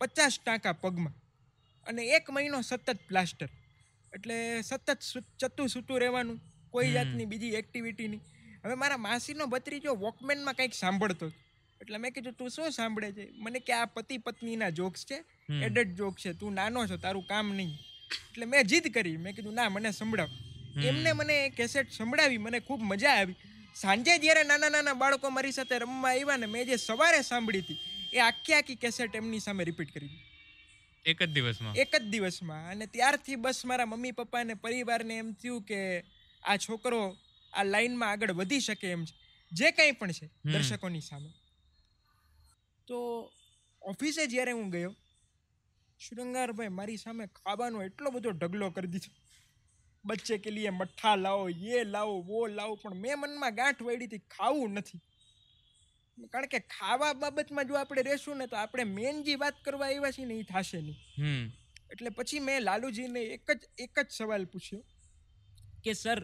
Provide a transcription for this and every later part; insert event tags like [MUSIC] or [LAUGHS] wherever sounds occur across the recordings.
પચાસ ટાંકા પગમાં. અને એક મહિનો સતત પ્લાસ્ટર. એટલે સતત ચતું સૂતું રહેવાનું કોઈ જાતની બીજી એક્ટિવિટી નહીં હવે મારા માસીનો ભત્રીજો વોકમેનમાં કંઈક સાંભળતો. એટલે મેં કીધું તું શું સાંભળે છે? મને કે આ પતિ પત્નીના જોક્સ છે. એડલ્ટ જોક છે. તું નાનો છો તારું કામ નહીં. એટલે મેં જીદ કરી. મેં કીધું ના મને સંભળાવ. એમને મને કેસેટ સંભળાવી મને ખૂબ મજા આવી. સાંજે જ્યારે નાના નાના બાળકો મારી સાથે રમવા આવ્યા ને મેં જે સવારે સાંભળી હતી એ આખી આખી કેસેટ એમની સામે રિપીટ કરી દીધી એક જ દિવસમાં? એક જ દિવસમાં. અને ત્યારથી બસ મારા મમ્મી પપ્પા અને પરિવારને એમ થયું કે આ છોકરો આ લાઈનમાં આગળ વધી શકે એમ છે. જે કંઈ પણ છે દર્શકોની સામે. તો ઓફિસે જ્યારે હું ગયો શૃંગારભાઈ મારી સામે ખાવાનો એટલો બધો ઢગલો કરી દીધો. બચ્ચે કે લીએ મઠ્ઠા લાવો યે લાવો વો લાવો પણ મેં મનમાં ગાંઠ વળી હતી ખાવું નથી. કારણ કે ખાવા બાબતમાં જો આપણે રહેશું ને તો આપણે મેન જે વાત કરવા આવ્યા છીએ ને એ થશે નહીં હમ એટલે પછી મેં લાલુજીને એક જ એક જ સવાલ પૂછ્યો કે સર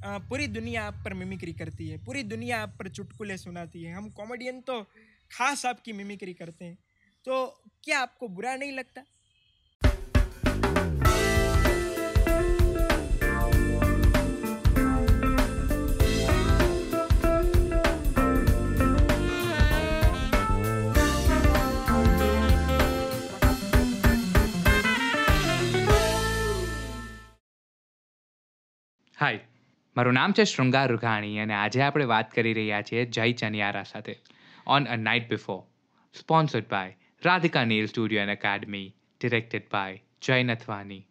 अ, पूरी दुनिया आप पर मिमिक्री करती है पूरी दुनिया आप पर चुटकुले सुनाती है हम कॉमेडियन तो खास आपकी मिमिक्री करते हैं तो क्या आपको बुरा नहीं लगता હાય, મારું નામ છે શૃંગાર રૂઘાણી અને આજે આપણે વાત કરી રહ્યા છીએ જય ચનિયારા સાથે. On a night before sponsored by Radhika nail studio and academy directed by Jay Nathwani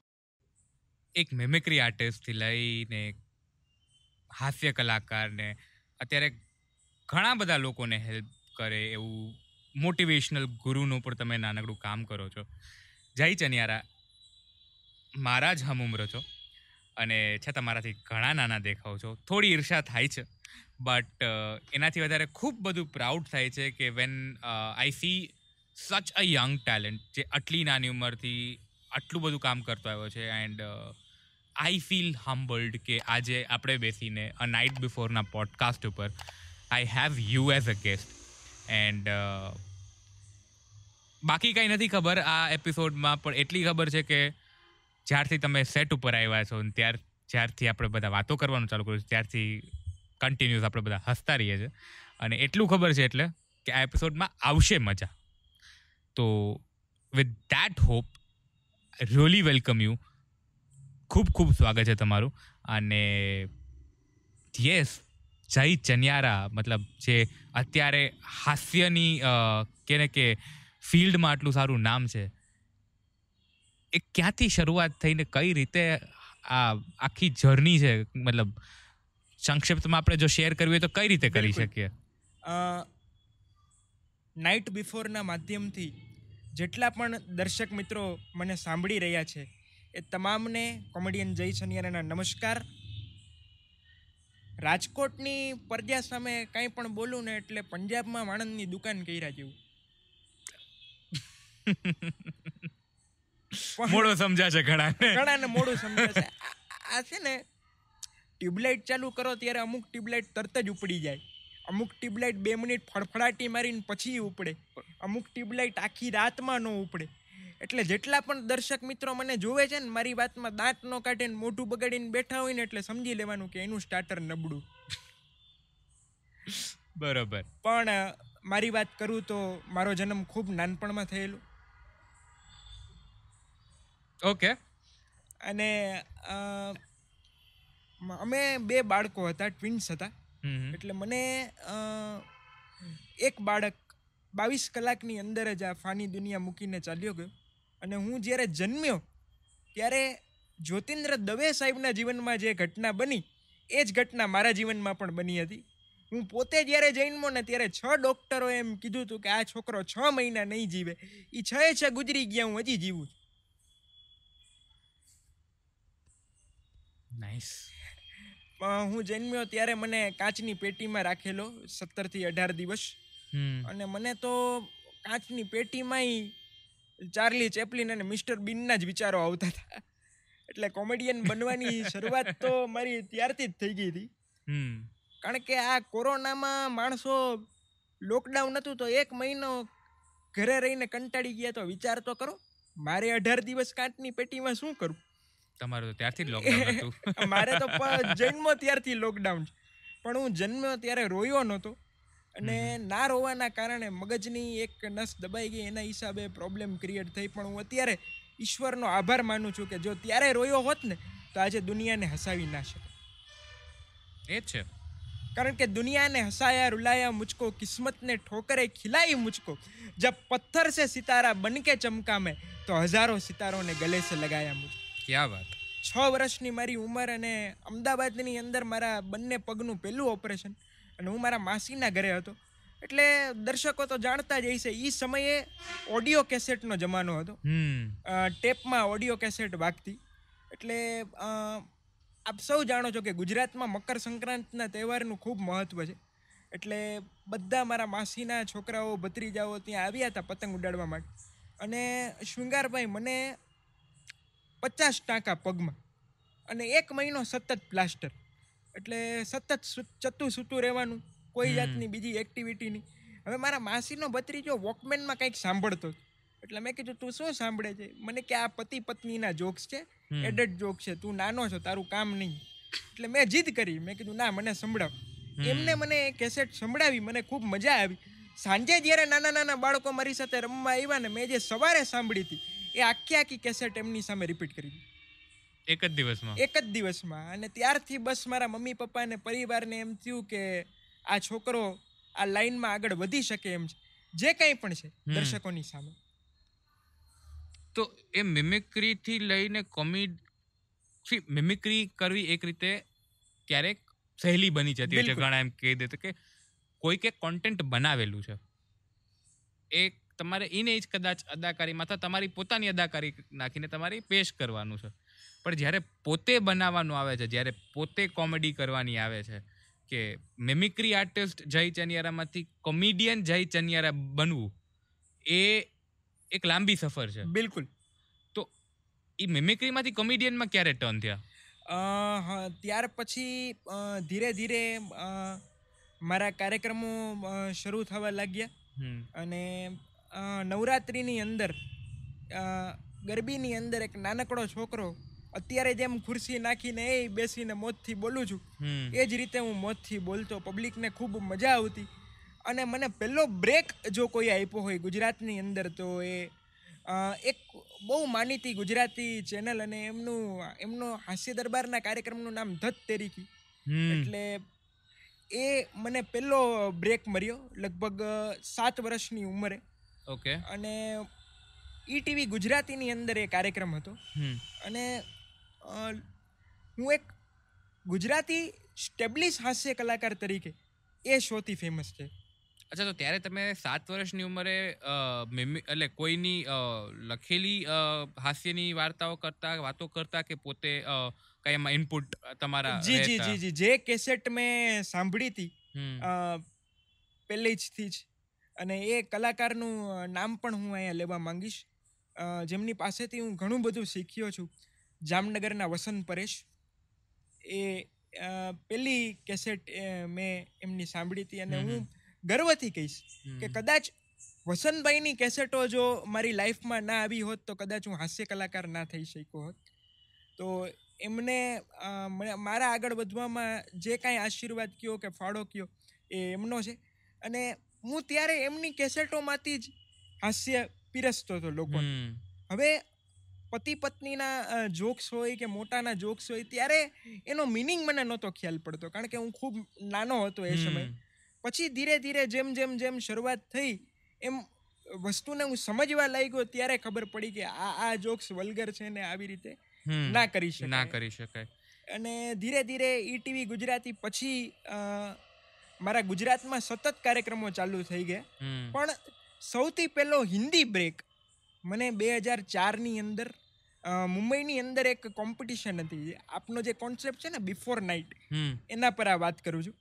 એક મિમિક્રી આર્ટિસ્ટથી લઈને હાસ્ય કલાકારને અત્યારે ઘણા બધા લોકોને હેલ્પ કરે એવું મોટિવેશનલ ગુરુનું પણ તમે નાનકડું કામ કરો છો. જય ચનિયારા, મારા જ હમ ઉમરો છો. અને છતાં મારાથી ઘણા નાના દેખાવ છો. થોડી ઈર્ષા થાય છે બટ એનાથી વધારે ખૂબ બધું પ્રાઉડ થાય છે કે વેન આઈ સી સચ અ યંગ ટેલેન્ટ જે આટલી નાની ઉંમરથી આટલું બધું કામ કરતો આવ્યો છે એન્ડ આઈ ફીલ હમ્બલ્ડ કે આજે આપણે બેસીને અ નાઇટ બિફોરના પોડકાસ્ટ ઉપર I have you as a guest and બાકી કંઈ નથી ખબર આ એપિસોડમાં પણ એટલી ખબર છે કે જ્યારથી તમે સેટ ઉપર આવ્યા છો ત્યાર, જ્યારથી આપણે બધા વાતો કરવાનું ચાલુ કર્યું ત્યારથી કન્ટિન્યુઅસ આપણે બધા હસતા રહીએ છીએ. અને એટલું ખબર છે એટલે કે આ એપિસોડમાં આવશે મજા. તો with that hope really welcome you ખૂબ ખૂબ સ્વાગત છે તમારું. અને યસ જય ચનિયારા, મતલબ જે અત્યારે હાસ્યની કે ને કે ફિલ્ડમાં આટલું સારું નામ છે એ ક્યાંથી શરૂઆત થઈને કઈ રીતે આ આખી જર્ની છે? મતલબ સંક્ષિપ્તમાં આપણે જો શેર કરવી હોય તો કઈ રીતે કરી શકીએ? નાઇટ બિફોરના માધ્યમથી જેટલા પણ દર્શક મિત્રો મને સાંભળી રહ્યા છે એ તમામને કોમેડિયન જય સનિયારાના નમસ્કાર. રાજકોટની પરજા સામે કાંઈ પણ બોલું ને એટલે પંજાબમાં વાણંદની દુકાન કર્યા જેવું. [LAUGHS] મોડો સમજાશે ઘણાને. ઘણાને મોડું સમજાશે. આ- આ છે ને ટ્યુબલાઇટ ચાલુ કરો ત્યારે અમુક ટ્યુબલાઇટ તરત જ ઉપડી જાય. અમુક ટ્યુબલાઇટ બે મિનિટ ફડફડાટી મારીને પછી ઉપડે. અમુક ટ્યુબલાઇટ આખી રાતમાં ન ઉપડે. એટલે જેટલા પણ દર્શક મિત્રો મને જોવે છે ને મારી વાતમાં દાંત ન કાઢીને મોઢું બગાડીને બેઠા હોય ને એટલે સમજી લેવાનું કે એનું સ્ટાર્ટર નબળું. બરોબર. પણ મારી વાત કરું તો મારો જન્મ ખૂબ નાનપણમાં થયેલો. ઓકે. અને અમે બે બાળકો હતા ટ્વિન્સ હતા. એટલે મને એક બાળક બાવીસ કલાકની અંદર જ આ ફાની દુનિયા મૂકીને ચાલ્યો ગયો. અને હું જ્યારે જન્મ્યો ત્યારે જ્યોતિન્દ્ર દવે સાહેબના જીવનમાં જે ઘટના બની એ જ ઘટના મારા જીવનમાં પણ બની હતી. હું પોતે જ્યારે જન્મો ને ત્યારે છ ડૉક્ટરો એમ કીધું હતું કે આ છોકરો છ મહિના નહીં જીવે. એ છ એ છ ગુજરી ગયા હું હજી જીવું છું. નાઇસ હું જન્મ્યો ત્યારે મને કાચની પેટીમાં રાખેલો સત્તરથી અઢાર દિવસ. અને મને તો કાચની પેટીમાંય ચાર્લી ચેપલિન અને મિસ્ટર બિનના જ વિચારો આવતા હતા. એટલે કોમેડિયન બનવાની [LAUGHS] શરૂઆત તો મારી ત્યારથી જ થઈ ગઈ હતી. કારણ કે આ કોરોનામાં માણસો લોકડાઉન હતું તો એક મહિનો ઘરે રહીને કંટાળી ગયા તો વિચાર તો કરો મારે અઢાર દિવસ કાંટની પેટીમાં શું કરું? તમારું તો ત્યારથી લોકડાઉન [LAUGHS] મારે તો જન્મ ત્યારથી લોકડાઉન પણ હું જન્મ્યો ત્યારે રોયો નહોતો. અને ના રોવાના કારણે મગજની એક નસ દબાઈ ગઈ. એના હિસાબે પ્રોબ્લેમ ક્રિએટ થઈ. પણ હું અત્યારે ઈશ્વરનો આભાર માનું છું કે જો ત્યારે રોયો હોત ને તો આજે દુનિયાને હસાવી ના શકે એ છે. કારણ કે દુનિયાને હસાયા રૂલાયા મુજકો કિસ્મતને ઠોકરે ખિલાઈ મુચકો. જબ પથ્થર સે સિતારા બનકે ચમકામે તો હજારો સિતારોને ગલે સે લગાયા મુજકો ક્યાં વાત? છ વર્ષની મારી ઉંમર અને અમદાવાદની અંદર મારા બંને પગનું પહેલું ઓપરેશન અને હું મારા માસીના ઘરે હતો. એટલે દર્શકો તો જાણતા જ હશે એ સમયે ઓડિયો કેસેટનો જમાનો હતો. ટેપમાં ઓડિયો કેસેટ વાગતી. એટલે આપ સૌ જાણો છો કે ગુજરાતમાં મકર સંક્રાંતિના તહેવારનું ખૂબ મહત્ત્વ છે. એટલે બધા મારા માસીના છોકરાઓ ભત્રીજાઓ ત્યાં આવ્યા હતા પતંગ ઉડાડવા માટે. અને શૃંગારભાઈ મને પચાસ ટાંકા પગમાં. અને એક મહિનો સતત પ્લાસ્ટર. એટલે સતત ચતું સૂતું રહેવાનું કોઈ જાતની બીજી એક્ટિવિટી નહીં હવે મારા માસીનો ભત્રીજો વોકમેનમાં કંઈક સાંભળતો એટલે મેં કીધું તું શું સાંભળે છે? મને કે આ પતિ પત્નીના જોક્સ છે. એડેડ એડલ્ટ જોક છે. તું નાનો છો તારું કામ નહીં. એટલે મેં જીદ કરી. મેં કીધું ના મને સંભળાવ. એમને મને કેસેટ સંભળાવી. મને ખૂબ મજા આવી. સાંજે જ્યારે નાના નાના બાળકો મારી સાથે રમવા આવ્યા ને મેં જે સવારે સાંભળી હતી એ આખી આખી કેસેટ એમની સામે રિપીટ કરી દીધી એક જ દિવસમાં? એક જ દિવસમાં. અને ત્યારથી બસ મારા મમ્મી પપ્પા અને પરિવારને એમ થયું કે આ છોકરો આ લાઈનમાં આગળ વધી શકે એમ છે. જે કંઈ પણ છે દર્શકોની સામે. તો એ મિમિક્રીથી લઈને કોમેડી મિમિક્રી કરવી એક રીતે ક્યારેક સહેલી બની જતી હોય છે. ઘણા એમ કહી દે કે કોઈકે કોન્ટેન્ટ બનાવેલું છે. એ તમારે ઇન જ કદાચ અદાકારીમાં અથવા તમારી પોતાની અદાકારી નાખીને તમારે પેશ કરવાનું છે. પણ જ્યારે પોતે બનાવવાનું આવે છે જ્યારે પોતે કોમેડી કરવાની આવે છે કે મેમિક્રી આર્ટિસ્ટ જય ચનિયારામાંથી કોમેડિયન જય ચનિયારા બનવું એ એક લાંબી સફર છે. બિલકુલ. તો એ મેમિક્રીમાંથી કોમેડિયનમાં ક્યારે ટર્ન થયા? ત્યાર પછી ધીરે ધીરે મારા કાર્યક્રમો શરૂ થવા લાગ્યા. અને નવરાત્રિની અંદર ગરબીની અંદર એક નાનકડો છોકરો અત્યારે જેમ ખુરશી નાખીને એ બેસીને મોતથી બોલું છું એ જ રીતે હું મોતથી બોલતો. પબ્લિકને ખૂબ મજા આવતી. અને મને પહેલો બ્રેક જો કોઈ આપ્યો હોય ગુજરાતની અંદર તો એ એક બહુ માનીતી ગુજરાતી ચેનલ અને એમનું એમનો હાસ્ય દરબારના કાર્યક્રમનું નામ ધત તેરીકી એટલે એ મને પહેલો બ્રેક મળ્યો લગભગ સાત વર્ષની ઉંમરે. ઓકે. અને ઈટીવી ગુજરાતીની અંદર એ કાર્યક્રમ હતો. હમ. અને હું એક ગુજરાતી સ્ટેબ્લિશ હાસ્ય કલાકાર તરીકે એ શોથી ફેમસ છે. અચ્છા તો ત્યારે તમે સાત વર્ષની ઉંમરે એટલે કોઈની લખેલી હાસ્યની વાર્તાઓ કરતા વાતો કરતા કે પોતે કઈ એમાં ઇનપુટ તમારા જી જી જી જી. જે કેસેટ મેં સાંભળી હતી પહેલી પહેલેજથી જ અને એ કલાકારનું નામ પણ હું અહીંયા લેવા માંગીશ. જેમની પાસેથી હું ઘણું બધું શીખ્યો છું. જામનગરના વસંત પરેશ. એ પેલી કેસેટ મેં એમની સાંભળી હતી અને હું ગર્વથી કહીશ કે કદાચ વસંતભાઈની કેસેટો જો મારી લાઈફમાં ના આવી હોત તો કદાચ હું હાસ્ય કલાકાર ના થઈ શક્યો હોત. તો એમને મારા આગળ વધવામાં જે કાંઈ આશીર્વાદ કયો કે ફાળો કયો એ એમનો છે. અને હું ત્યારે એમની કેસેટોમાંથી જ હાસ્ય પીરસતો હતો લોકો હવે પતિ પત્નીના જોક્સ હોય કે મોટાના જોક્સ હોય ત્યારે એનો મિનિંગ મને નહોતો ખ્યાલ પડતો કારણ કે હું ખૂબ નાનો હતો એ સમયે. પછી ધીરે ધીરે જેમ જેમ જેમ શરૂઆત થઈ એમ વસ્તુને હું સમજવા લાગ્યો ત્યારે ખબર પડી કે આ આ જોક્સ વલ્ગર છે ને આવી રીતે ના કરી શકાય. ના કરી શકાય. અને ધીરે ધીરે ઈટીવી ગુજરાતી પછી મારા ગુજરાતમાં સતત કાર્યક્રમો ચાલુ થઈ ગયા. પણ સૌથી પહેલો હિન્દી બ્રેક મને બે હજાર ચારની અંદર મુંબઈની અંદર એક કોમ્પિટિશન હતી. આપનો જે કોન્સેપ્ટ છે ને બિફોર નાઇટ એના પર આ વાત કરું છું.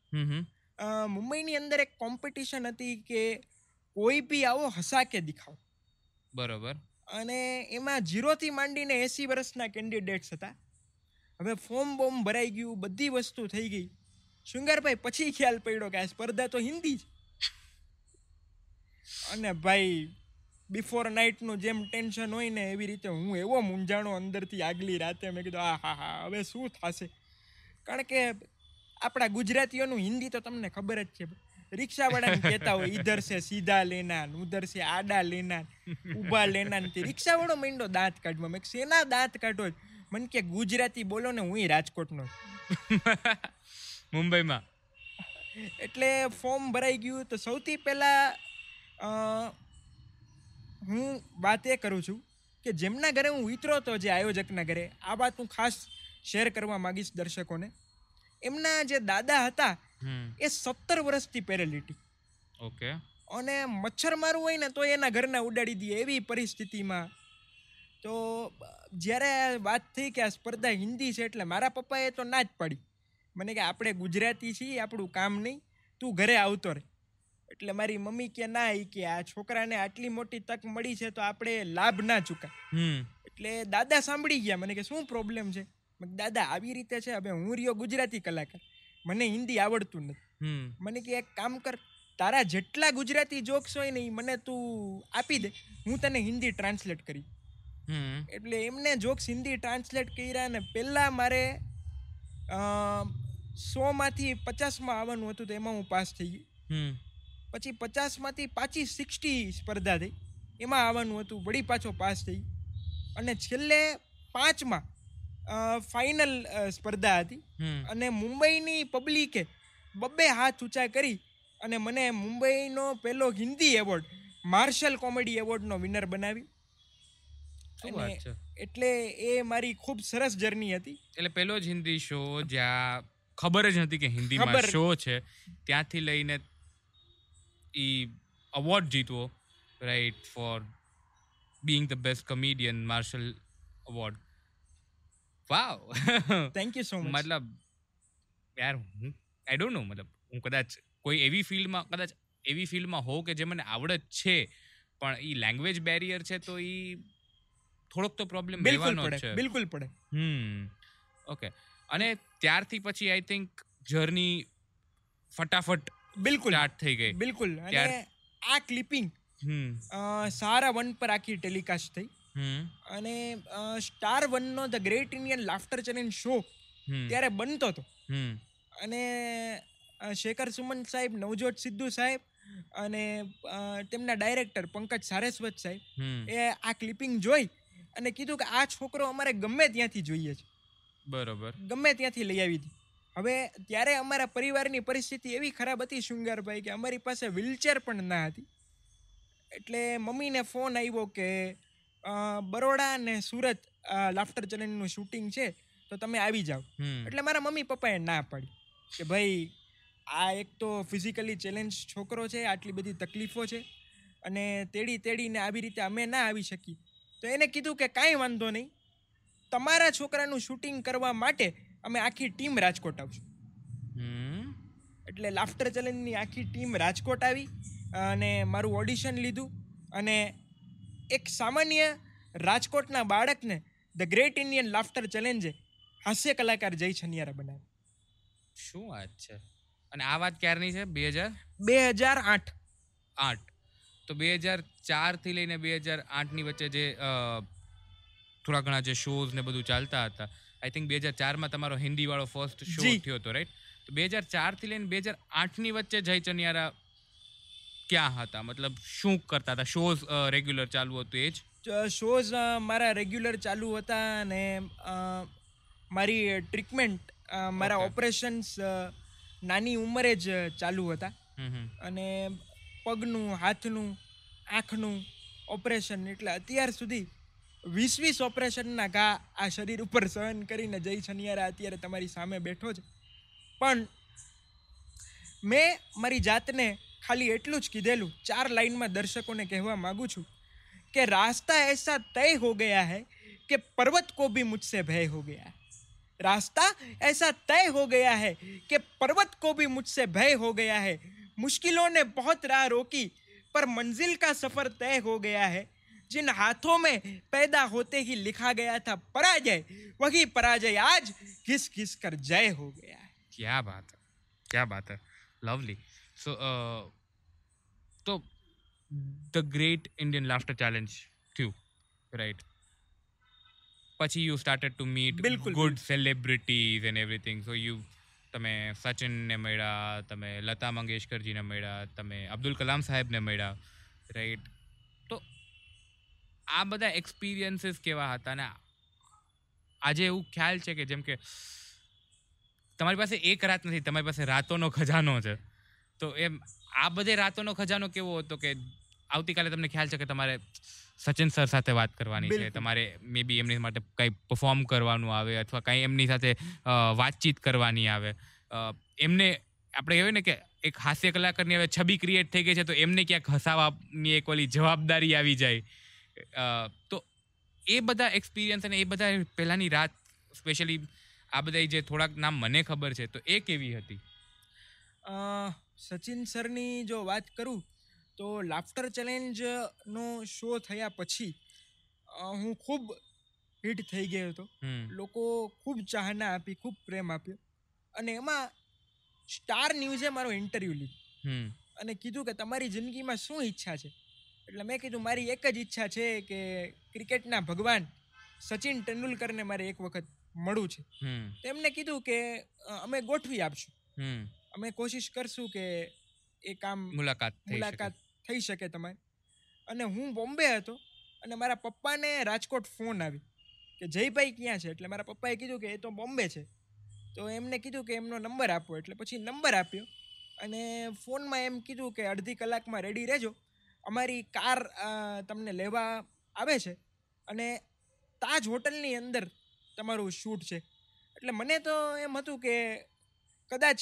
મુંબઈની અંદર એક કોમ્પિટિશન હતી કે કોઈ બી આવો હસા કે દેખાવ. બરોબર. અને એમાં જીરોથી માંડીને એસી વર્ષના કેન્ડિડેટ્સ હતા. હવે ફોર્મ બોમ ભરાઈ ગયું બધી વસ્તુ થઈ ગઈ. શૃંગારભાઈ પછી ખ્યાલ પડ્યો કે આ સ્પર્ધા તો હિન્દી જ. અને ભાઈ બિફોર નાઇટનું જેમ ટેન્શન હોય ને એવી રીતે હું એવો મૂંઝાણો અંદરથી આગલી રાતે મેં કીધું આ હા હા, હવે શું થશે? કારણ કે આપણા ગુજરાતીઓનું હિન્દી તો તમને ખબર જ છે. રિક્ષાવાળાને કહેતા હોય, ઈધર છે સીધા લેના ઉધર છે આડા લેના ઊભા લેના તે રિક્ષાવાળો માંડ્યો દાંત કાઢવા. મેં શેના દાંત કાઢો? મને કે, ગુજરાતી બોલો ને હું રાજકોટનો. મુંબઈમાં? એટલે ફોર્મ ભરાઈ ગયું તો સૌથી પહેલાં હું વાત એ કરું છું કે જેમના ઘરે હું ઉતરો હતો જે આયોજકના ઘરે આ વાત હું ખાસ શેર કરવા માગીશ દર્શકોને. એમના જે દાદા હતા એ સત્તર વર્ષથી પેરેલિટી ઓકે. અને મચ્છર મારવું હોય ને તો એના ઘરના ઉડાડી દે એવી પરિસ્થિતિમાં. તો જ્યારે વાત થઈ કે આ સ્પર્ધા હિન્દી છે એટલે મારા પપ્પાએ તો ના જ પાડી. મને કે આપણે ગુજરાતી છીએ આપણું કામ નહીં. તું ઘરે આવતો રહે. એટલે મારી મમ્મી કે ના એ કે આ છોકરાને આટલી મોટી તક મળી છે તો આપણે લાભ ના ચૂકાય. હમ. એટલે દાદા સાંભળી ગયા. મને કે શું પ્રોબ્લેમ છે? દાદા આવી રીતે છે હવે હું રહ્યો ગુજરાતી કલાકાર. મને હિન્દી આવડતું નથી. મને કે એક કામ કર તારા જેટલા ગુજરાતી જોક્સ હોય ને એ મને તું આપી દે. હું તને હિન્દી ટ્રાન્સલેટ કરી. એટલે એમને જોક્સ હિન્દી ટ્રાન્સલેટ કર્યા ને પહેલાં મારે સોમાંથી પચાસમાં આવવાનું હતું તો એમાં હું પાસ થઈ ગયો. હમ. પછી પચાસમાંથી પાછી સિક્સટી સ્પર્ધા થઈ. એમાં આવવાનું હતું વળી પાછો પાસ થઈ અને છેલ્લે પાંચમાં ફાઇનલ સ્પર્ધા હતી. અને મુંબઈની પબ્લિકે બબ્બે હાથ ઊંચા કરી અને મને મુંબઈનો પહેલો હિન્દી એવોર્ડ માર્શલ કોમેડી એવોર્ડનો વિનર બનાવી એટલે એ મારી ખૂબ સરસ જર્ની હતી. એટલે પહેલો જ હિન્દી શો જ્યાં ખબર જ નથી કે હિન્દીમાં શો છે. ત્યાંથી લઈને ઈ award જીતવો right for being the best comedian marshal award wow thank you so much મતલબ યાર હું આઈ ડોન્ટ નો મતલબ હું કદાચ કોઈ એવી ફિલ્ડમાં કદાચ એવી ફિલ્ડમાં હોઉં કે જે મને આવડત છે પણ એ લેંગ્વેજ બેરિયર છે તો એ થોડોક તો પ્રોબ્લેમ રહેવાનો છે. બિલકુલ પડે. હમ ઓકે અને ત્યારથી પછી આઈ થિંક જર્ની ફટાફટ બિલકુલ. સ્ટાર્ટ થઈ ગઈ. બિલકુલ. અને આ ક્લિપિંગ સારા વન પર આખી ટેલિકાસ્ટ થઈ. અને star વનનો the great Indian laughter challenge show ત્યારે બનતો હતો. હમ. અને શેખર સુમન સાહેબ નવજોત સિદ્ધુ સાહેબ અને તેમના ડાયરેક્ટર પંકજ સારસ્વત સાહેબ એ આ ક્લિપિંગ જોઈ અને કીધું કે આ છોકરો અમારે ગમે ત્યાંથી જોઈએ છે. બરોબર. ગમે ત્યાંથી લઈ આવી હતી. હવે ત્યારે અમારા પરિવારની પરિસ્થિતિ એવી ખરાબ હતી શૃંગારભાઈ કે અમારી પાસે વ્હીલચેર પણ ના હતી. એટલે મમ્મીને ફોન આવ્યો કે બરોડા અને સુરત લાફ્ટર ચેલેન્જનું શૂટિંગ છે તો તમે આવી જાઓ. એટલે મારા મમ્મી પપ્પાએ ના પાડી કે ભાઈ આ એક તો ફિઝિકલી ચેલેન્જ છોકરો છે આટલી બધી તકલીફો છે અને તેડી તેડીને આવી રીતે અમે ના આવી શકીએ. તો એને કીધું કે કાંઈ વાંધો નહીં તમારા છોકરાનું શૂટિંગ કરવા માટે અમે આખી ટીમ રાજકોટ આવશું. એટલે લાફ્ટર ચેલેન્જની આખી ટીમ રાજકોટ આવી અને મારું ઓડિશન લીધું અને એક સામાન્ય રાજકોટના બાળકને ધ ગ્રેટ ઇન્ડિયન લાફ્ટર ચેલેન્જે હાસ્ય કલાકાર જય છનિયારા બનાવ્યો શું વાત છે? અને આ વાત ક્યારની છે? બે હજાર? બે હજાર આઠ. આઠ. તો બે હજાર ચારથી લઈને બે હજાર આઠની વચ્ચે જે થોડા ઘણા જે શોઝ ને બધું ચાલતા હતા. આઈ થિંક બે હજાર ચારમાં તમારો હિન્દીવાળો ફર્સ્ટ શો થયો હતો રાઈટ તો બે હજાર ચારથી લઈને બે હજાર આઠની વચ્ચે જય ચનિયારા ક્યાં હતા? મતલબ શું કરતા હતા? શોઝ રેગ્યુલર ચાલુ હતું એ જ? શોઝ મારા રેગ્યુલર ચાલુ હતા અને મારી ટ્રીટમેન્ટ મારા ઓપરેશન્સ નાની ઉંમરે જ ચાલુ હતા. અને પગનું હાથનું આંખનું ઓપરેશન એટલે અત્યાર સુધી વીસ વીસ ઓપરેશનના ઘા આ શરીર ઉપર સહન કરીને જય છનિયારા અત્યારે તમારી સામે બેઠો છે પણ મેં મારી જાતને ખાલી એટલું જ કીધેલું ચાર લાઈનમાં દર્શકોને કહેવા માંગુ છું કે રાસ્તા ऐसा तय हो गया है कि पर्वत को भी मुझसे भय हो गया है रास्ता ऐसा तय हो गया है कि पर्वत को भी मुझसे भय हो गया है मुश्किलों ने बहुत राह रोकी पर मंजिल का सफर तय हो गया है जिन हाथों में पैदा होते ही लिखा गया था पराजय वही पराजय आज घिस घिस कर जय हो गया है क्या बात है क्या बात है लवली સો તો the great Indian laughter challenge થયું રાઈટ પછી યુ સ્ટાર્ટેડ ટુ મીટ બિલકુલ, good celebrities and everything so you તમે સચિનને મળ્યા તમે લતા મંગેશકરજીને મળ્યા તમે અબ્દુલ કલામ સાહેબને મળ્યા રાઈટ તો આ બધા એક્સપિરિયન્સીસ કેવા હતા? ને આજે એવું ખ્યાલ છે કે જેમ કે તમારી પાસે એક રાત નથી તમારી પાસે રાતોનો ખજાનો છે. તો એમ આ બધે રાતોનો ખજાનો કેવો હતો કે આવતીકાલે તમને ખ્યાલ છે કે તમારે સચિન સર સાથે વાત કરવાની છે તમારે મે બી એમની માટે કંઈ પરફોર્મ કરવાનું આવે અથવા કંઈ એમની સાથે વાતચીત કરવાની આવે. એમને આપણે કહેવાય ને કે એક હાસ્ય કલાકારની હવે છબી ક્રિએટ થઈ ગઈ છે તો એમને ક્યાંક હસાવવાની એક ઓલી જવાબદારી આવી જાય. તો એ બધા એક્સપિરિયન્સ અને એ બધા પહેલાંની રાત સ્પેશિયલી આ બધા જે થોડાક નામ મને ખબર છે તો એ કેવી હતી? સચિન સરની જો વાત કરું તો લાફ્ટર ચેલેન્જનો શો થયા પછી હું ખૂબ હિટ થઈ ગયો હતો. લોકો ખૂબ ચાહના આપી ખૂબ પ્રેમ આપ્યો. અને એમાં સ્ટાર ન્યૂઝે મારો ઇન્ટરવ્યૂ લીધો. અને કીધું કે તમારી જિંદગીમાં શું ઈચ્છા છે? એટલે મેં કીધું મારી એક જ ઈચ્છા છે કે ક્રિકેટના ભગવાન સચિન તેંડુલકરને મારે એક વખત મળવું છે. હમ. તો કીધું કે અમે ગોઠવી આપશું. હમ. અમે કોશિશ કરશું કે એ કામ મુલાકાત મુલાકાત થઈ શકે તમારી. અને હું બોમ્બે હતો અને મારા પપ્પાને રાજકોટ ફોન આવી કે જયભાઈ ક્યાં છે? એટલે મારા પપ્પાએ કીધું કે એ તો બોમ્બે છે. તો એમને કીધું કે એમનો નંબર આપો. એટલે પછી નંબર આપ્યો અને ફોનમાં એમ કીધું કે અડધી કલાકમાં રેડી રહેજો. અમારી કાર તમને લેવા આવે છે અને તાજ હોટલની અંદર તમારું શૂટ છે. એટલે મને તો એમ હતું કે કદાચ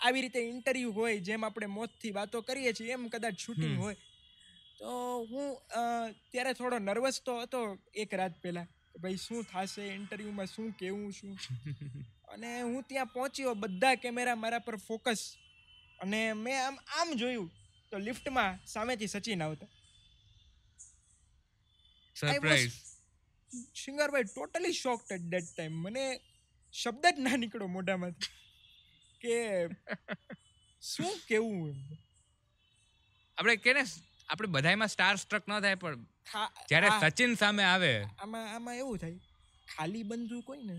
આવી રીતે ઇન્ટરવ્યૂ હોય જેમ આપણે મોતથી વાતો કરીએ છીએ એમ કદાચ શૂટિંગ હોય. તો હું ત્યારે થોડો નર્વસ તો હતો એક રાત પહેલાં કે ભાઈ શું થશે ઇન્ટરવ્યૂમાં શું કેવું શું? [LAUGHS] અને હું ત્યાં પહોંચ્યો બધા કેમેરા મારા પર ફોકસ અને મેં આમ આમ જોયું તો લિફ્ટમાં સામેથી સચિન આવતા. Surprise શિંગારભાઈ totally shocked at that time મને શબ્દ જ ના નીકળો મોઢામાંથી કે શું કેવું એમ. આપણે કે ને આપણે બધાયમાં સ્ટાર સ્ટ્રક ન થાય પણ જ્યારે સચિન સામે આવે. આમાં આમાં એવું થાય ખાલી બંધુ કોઈ ને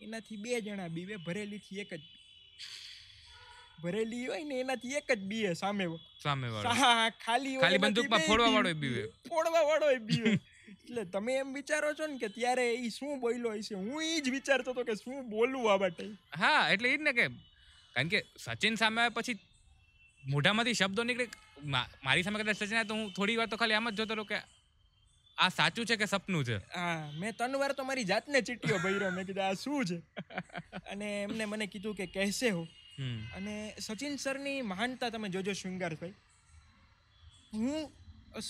એનાથી બે જણા બીવે ભરેલીથી એક જ. ભરેલી હોય ને એનાથી એક જ બીએ સામે સામે વાળો. ખાલી ખાલી બંદૂકમાં ફોડવા વાળો બીવે. ફોડવા વાળો બીવે. એટલે તમે એમ વિચારો છો ને કે ત્યારે એ શું બોલ્યો હશે? હું એ જ વિચારતો હતો કે શું બોલવું આ માટે. હા એટલે એ જ ને કે કારણ કે સચિન સામે પછી મોઢામાંથી શબ્દો નીકળે. મારી સામે કદાચ સચિન તો હું થોડી વાર તો ખાલી આમ જ જોતો કે આ સાચું છે કે સપનું છે? હા મેં ત્રણ વાર તો મારી જાતને ચીટીઓ ભર્યો. મેં કીધું આ શું છે? અને એમને મને કીધું કે કહેશે હો. અને સચિન સરની મહાનતા તમે જોજો શૃંગારભાઈ હું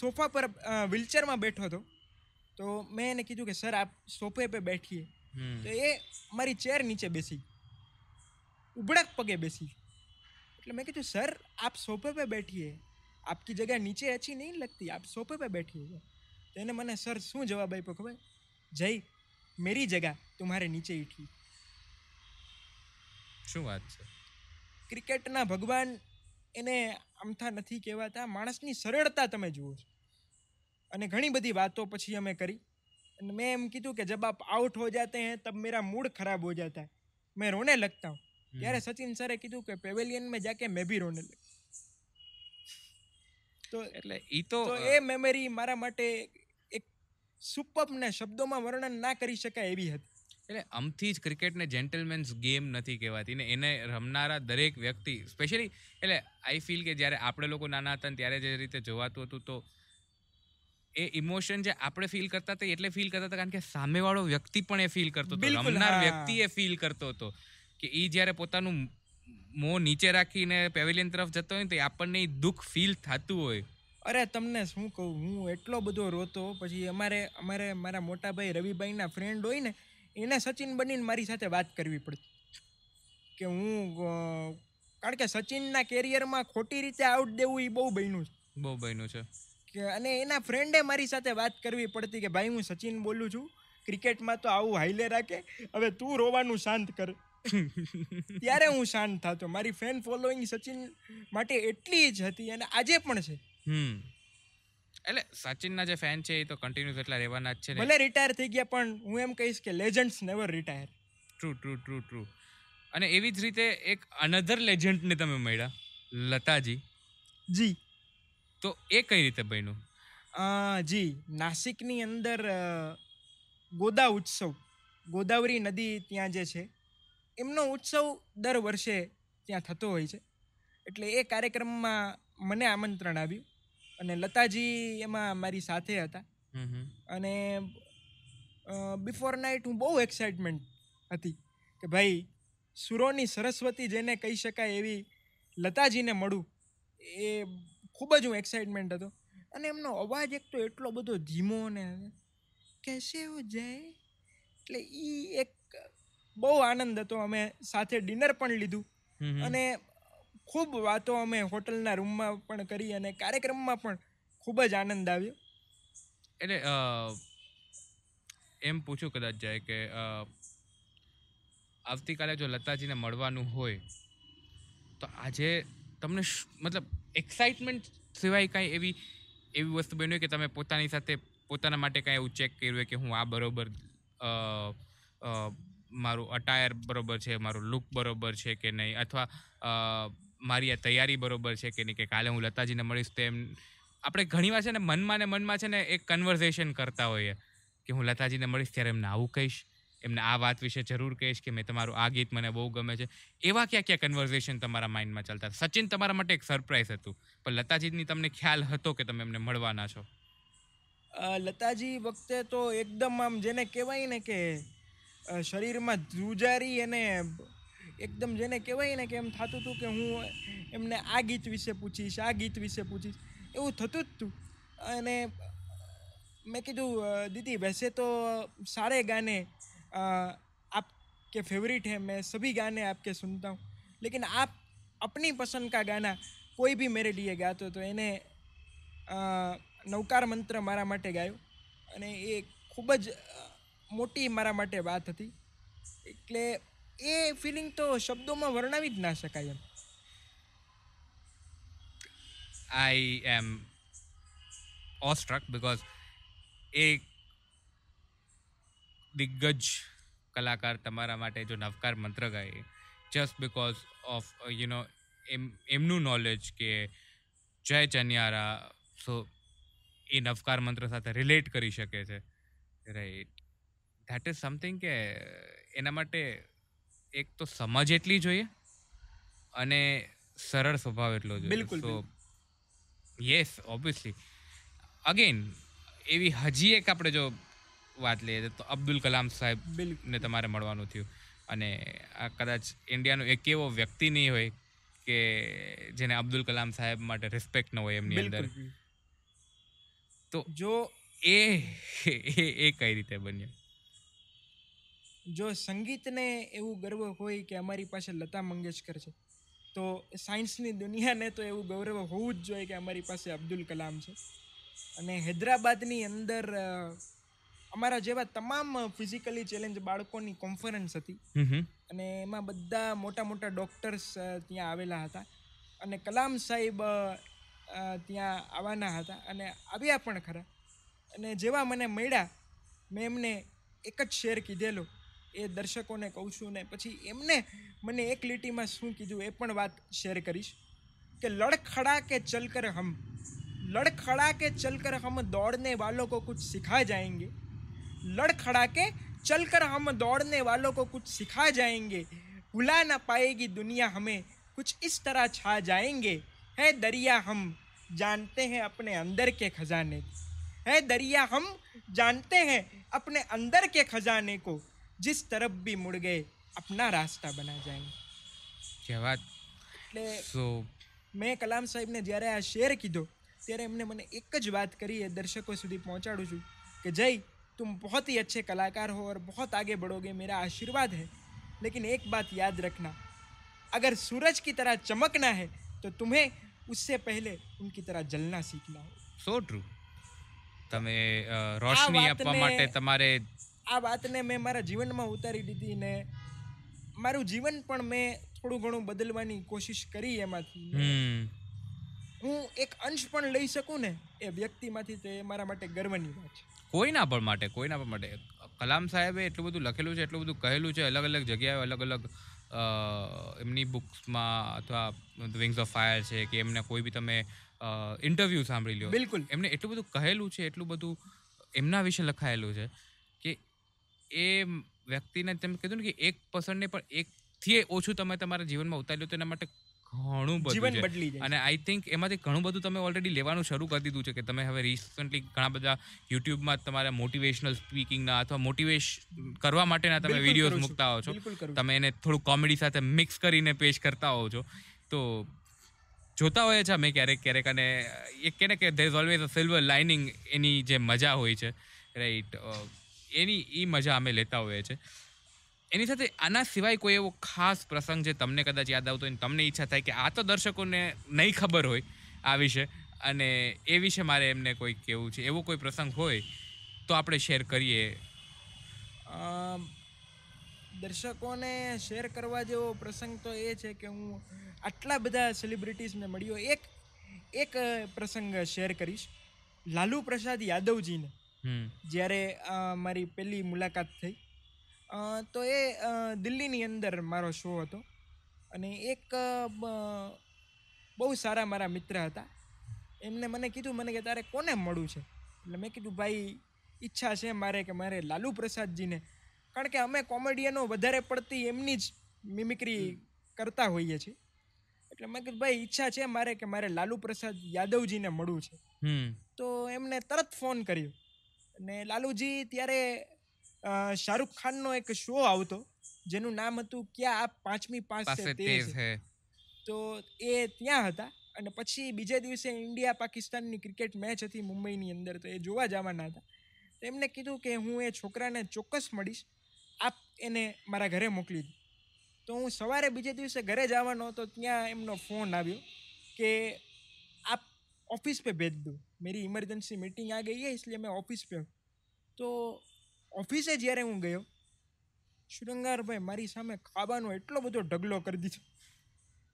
સોફા પર વ્હીલચેરમાં બેઠો હતો. તો મેં એને કીધું કે સર આપ સોફે પે બેઠીએ. તો એ મારી ચેર નીચે બેસી ઉબડક પગે બેસી એટલે મેં કીધું સર આપ સોફે પે બેઠીએ. આપકી જગ્યા નીચે અચ્છી નહીં લગતી આપ સોફે પે બેઠીએ તો એને મને સર શું જવાબ આપ્યો ખબર? જય મેરી જગા તુમ્હારે નીચે ઈઠી. શું વાત છે? ક્રિકેટના ભગવાન એને આમથા નથી કહેવાતા. માણસની સરળતા તમે જુઓ છો. અને ઘણી બધી વાતો પછી અમે કરી. અને મેં એમ કીધું કે જબ આપ આઉટ હો જાતે હૈ તબ મેરા મૂડ ખરાબ હો જાતા હૈ. મેં રોને લગતા હું. ત્યારે સચિન સરે કીધું કે પેવેલિયન મેં જાકે મેં ભી રોને લગતા તો એટલે એ તો એ મેમરી મારા માટે એક સુપપ ને શબ્દોમાં વર્ણન ના કરી શકાય એવી હતી. એટલે આમથી જ ક્રિકેટને જેન્ટલમેન્સ ગેમ નથી કહેવાતી ને એને રમનારા દરેક વ્યક્તિ સ્પેશિયલી એટલે આઈ ફીલ કે જ્યારે આપણે લોકો નાના હતા ત્યારે જે રીતે જોવાતું હતું તો એ ઇમોશન જે આપણે ફીલ કરતા હતા એટલે ફીલ કરતા હતા કારણ કે સામેવાળો વ્યક્તિ પણ એ ફીલ કરતો હતો. રમનાર વ્યક્તિ એ ફીલ કરતો હતો કે એ જ્યારે પોતાનું મોં નીચે રાખીને પેવેલિયન તરફ જતો હોય ને તો આપણને એ દુઃખ ફીલ થતું હોય. અરે તમને શું કહું? હું એટલો બધો રોતો પછી અમારે અમારે મારા મોટા ભાઈ રવિભાઈના ફ્રેન્ડ હોય ને એને સચિન બનીને મારી સાથે વાત કરવી પડતી. કે હું કારણ કે સચિનના કેરિયરમાં ખોટી રીતે આઉટ દેવું એ બહુ બન્યું છે. બહુ બન્યું છે. કે અને એના ફ્રેન્ડે મારી સાથે વાત કરવી પડતી કે ભાઈ હું સચિન બોલું છું ક્રિકેટમાં તો આવું હાઈલે રાખે હવે તું રોવાનું શાંત કર. [LAUGHS] ત્યારે હું શાંત થતો. મારી ફેન ફોલોઈંગ સચિન માટે એટલી જ હતી અને આજે પણ છે. હમ. એટલે સચિનના જે ફેન છે એ તો કન્ટિન્યુઅસ એટલા રહેવાના જ છે ભલે રિટાયર થઈ ગયા પણ હું એમ કહીશ કે legends never retire true true true true અને એવી જ રીતે એક અનધર લેજન્ડને તમે મળ્યા લતાજી. જી. તો એ કઈ રીતે બન્યું? જી નાસિકની અંદર ગોદા ઉત્સવ ગોદાવરી નદી ત્યાં જે છે એમનો ઉત્સવ દર વર્ષે ત્યાં થતો હોય છે. એટલે એ કાર્યક્રમમાં મને આમંત્રણ આવ્યું. અને લતાજી એમાં મારી સાથે હતા. અને બિફોર નાઇટ હું બહુ એક્સાઇટમેન્ટ હતી કે ભાઈ સુરોની સરસ્વતી જેને કહી શકાય એવી લતાજીને મળું એ ખૂબ જ હું એક્સાઇટમેન્ટ હતો. અને એમનો અવાજ એક તો એટલો બધો ધીમો ને કેસે હો જાય? એટલે એ એક બહુ આનંદ હતો. અમે સાથે ડિનર પણ લીધું. અને ખૂબ વાતો અમે હોટલના રૂમમાં પણ કરી અને કાર્યક્રમમાં પણ ખૂબ જ આનંદ આવ્યો. એટલે એમ પૂછું કદાચ જાય કે આવતીકાલે જો લતાજીને મળવાનું હોય, તો આજે તમને મતલબ એક્સાઇટમેન્ટ સિવાય કાંઈ એવી એવી વસ્તુ બની કે તમે પોતાની સાથે, પોતાના માટે કાંઈ એવું ચેક કર્યું કે હું આ બરોબર મારું અટાયર બરોબર છે, મારું લુક બરોબર છે કે નહીં? અથવા મારી આ તૈયારી બરોબર છે કે નહીં કે કાલે હું લતાજીને મળીશ તો એમ આપણે ઘણીવાર છે ને મનમાં ને મનમાં છે ને એક કન્વર્ઝેશન કરતા હોઈએ કે હું લતાજીને મળીશ ત્યારે એમને આવું કહીશ, એમને આ વાત વિશે જરૂર કહીશ કે મેં તમારું આ ગીત મને બહુ ગમે છે. એવા ક્યાં ક્યાં કન્વર્ઝેશન તમારા માઇન્ડમાં ચાલતા? સચિન તમારા માટે એક સરપ્રાઈઝ હતું, પણ લતાજીની તમને ખ્યાલ હતો કે તમે એમને મળવાના છો? લતાજી વખતે તો એકદમ આમ જેને કહેવાય ને કે શરીરમાં ધ્રુજારી અને એકદમ જેને કહેવાય ને કે એમ થતું હતું કે હું એમને આ ગીત વિશે પૂછીશ, આ ગીત વિશે પૂછીશ. એવું થતું જ હતું અને મેં કીધું દીદી, વેસે તો સારે ગાને આપ કે ફેવરિટ है મેં સભી ગાને આપકે સુનતા હું. લેકિન આપ अपनी पसंद का गाना कोई भी मेरे लिए गाતો તો એને નવકાર મંત્ર મારા માટે ગાયો. અને એ ખૂબ જ મોટી મારા માટે વાત હતી. એટલે એ ફિલિંગ તો શબ્દોમાં વર્ણવી જ ના શકાય એમ. આઈ એમ ઓસ્ટ્રક બિકોઝ એ દિગ્ગજ કલાકાર તમારા માટે જો નવકાર મંત્ર ગાય just because of you know એમ, એમનું નોલેજ કે જય ચન્યારા સો એ નવકાર મંત્ર સાથે રિલેટ કરી શકે છે. રાઈટ ધેટ ઇઝ સમથિંગ કે એના માટે એક તો સમજ એટલી જોઈએ અને સરળ સ્વભાવ એટલો જોઈએ. બિલકુલ, તો યસ ઓબ્વિયસલી અગેન એવી હજી એક આપણે જો વાત લઈએ તો અબ્દુલ કલામ સાહેબ ને તમારે મળવાનું થયું. અને આ કદાચ ઇન્ડિયાનો એક એવો વ્યક્તિ નહીં હોય કે જેને અબ્દુલ કલામ સાહેબ માટે રિસ્પેક્ટ ન હોય એમની અંદર. તો જો એ એ કઈ રીતે બન્યું? જો સંગીતને એવું ગર્વ હોય કે અમારી પાસે લતા મંગેશકર છે તો સાયન્સની દુનિયાને તો એવું ગૌરવ હોવું જ જોઈએ કે અમારી પાસે અબ્દુલ કલામ છે. અને હૈદરાબાદની અંદર અમારા જેવા તમામ ફિઝિકલી ચેલેન્જ બાળકોની કોન્ફરન્સ હતી. અને એમાં બધા મોટા મોટા ડૉક્ટર્સ ત્યાં આવેલા હતા. અને કલામ સાહેબ ત્યાં આવવાના હતા અને આવ્યા પણ ખરા. અને જેવા મને મળ્યા મેં એમને એક જ શેર કીધેલો. એ દર્શકોને કહું છું ને પછી એમને મને એક લીટીમાં શું કીધું એ પણ વાત શેર કરીશ કે લડખડા કે ચલકર હમ लड़खड़ा के चलकर हम दौड़ने वालों को कुछ सिखा जाएंगे लड़खड़ा के चलकर हम दौड़ने वालों को कुछ सिखा जाएंगे भुला ना पाएगी दुनिया हमें कुछ इस तरह छा जाएंगे है दरिया हम जानते हैं अपने अंदर के खजाने है दरिया हम जानते हैं अपने अंदर के खजाने को जिस तरफ भी मुड़ गए अपना रास्ता बना जाएंगे क्या વાત એટલે સો મેં કલામ સાહેબને જ્યારે આ શેર કીધો ત્યારે એમને મને એક જ વાત કરી એ દર્શકો સુધી પહોંચાડું છું કે જય तुम बहुत ही अच्छे कलाकार हो और बहुत आगे बढ़ोगे मेरा आशीर्वाद है लेकिन एक बात याद रखना अगर सूरज की तरह चमकना है तो तुम्हें उससे पहले उनकी तरह जलना सीखना हो સો ટ્રુ તમે અ, રોશની આ આપવા વાતને- માટે તમારે આ વાતને મેં મારા જીવનમાં ઉતારી દીધી ને મારું જીવન પણ મેં થોડું ઘણું બદલવાની કોશિશ કરી એમાંથી. હું એક અંશ પણ લઈ શકું ને એ વ્યક્તિમાંથી તો એ મારા માટે ગર્વની વાત છે. કોઈના પણ માટે કોઈના પણ માટે. કલામ સાહેબે એટલું બધું લખેલું છે એટલું બધું કહેલું છે અલગ અલગ જગ્યાએ અલગ અલગ એમની બુક્સમાં અથવા વિંગ્સ ઓફ ફાયર છે કે એમને કોઈ બી તમે ઇન્ટરવ્યૂ સાંભળી લો. બિલકુલ. એમને એટલું બધું કહેલું છે એટલું બધું એમના વિશે લખાયેલું છે. એ વ્યક્તિને તેમ કીધું ને કે એક પસંદને પણ એકથી ઓછું તમે તમારા જીવનમાં ઉતાર્યું તો એના માટે ઘણું બધું બદલી અને આઈ થિંક એમાંથી ઘણું બધું તમે ઓલરેડી લેવાનું શરૂ કરી દીધું છે કે તમે હવે રિસન્ટલી ઘણા બધા યુટ્યુબમાં તમારા મોટિવેશનલ સ્પીકિંગના અથવા મોટિવેશ કરવા માટેના તમે વિડીયોઝ મૂકતા હો છો. તમે એને થોડું કોમેડી સાથે મિક્સ કરીને પેશ કરતા હોવ છો. તો જોતા હોઈએ છે અમે ક્યારેક ક્યારેક અને એ કે ને કે there is always a silver lining એની જે મજા હોય છે. રાઈટ એની એ મજા અમે લેતા હોઈએ છીએ. એની સાથે આના સિવાય કોઈ એવો ખાસ પ્રસંગ જે તમને કદાચ યાદ આવતો હોય તમને ઈચ્છા થાય કે આ તો દર્શકોને નહીં ખબર હોય આ વિશે, અને એ વિશે મારે એમને કોઈ કહેવું છે, એવો કોઈ પ્રસંગ હોય તો આપણે શેર કરીએ. દર્શકોને શેર કરવા જેવો પ્રસંગ તો એ છે કે હું આટલા બધા સેલિબ્રિટીઝને મળ્યો, એક એક પ્રસંગ શેર કરીશ. લાલુ પ્રસાદ યાદવજીને. જ્યારે મારી પહેલી મુલાકાત થઈ. તો એ દિલ્હીની અંદર મારો શો હતો. અને એક બહુ સારા મારા મિત્ર હતા. એમને મને કીધું મને કે તારે કોને મળવું છે? એટલે મેં કીધું ભાઈ ઈચ્છા છે મારે કે મારે લાલુ પ્રસાદજીને. કારણ કે અમે કોમેડિયનો વધારે પડતી એમની જ મિમિક્રી કરતા હોઈએ છીએ. એટલે મેં કીધું ભાઈ ઈચ્છા છે મારે કે મારે લાલુ પ્રસાદ યાદવજીને મળવું છે. તો એમને તરત ફોન કર્યો. અને લાલુજી ત્યારે શાહરૂખ ખાનનો એક શો આવતો જેનું નામ હતું ક્યાં આપ પાંચમી પાસે તેજ છે. છે તો એ ત્યાં હતા અને પછી બીજે દિવસે ઇન્ડિયા પાકિસ્તાનની ક્રિકેટ મેચ હતી મુંબઈની અંદર તો એ જોવા જવાના હતા. તો એમને કીધું કે હું એ છોકરાને ચોક્કસ મળીશ આપ એને મારા ઘરે મોકલી દો. તો હું સવારે બીજે દિવસે ઘરે જવાનો હતો ત્યાં એમનો ફોન આવ્યો કે आप ऑफिस पे भेज दो मेरी इमरजेंसी मीटिंग आ गई है इसलिए मैं ऑफिस पे हूँ તો ઓફિસે જ્યારે હું ગયો શૃંગારભાઈ મારી સામે ખાવાનો એટલો બધો ઢગલો કરી દીધો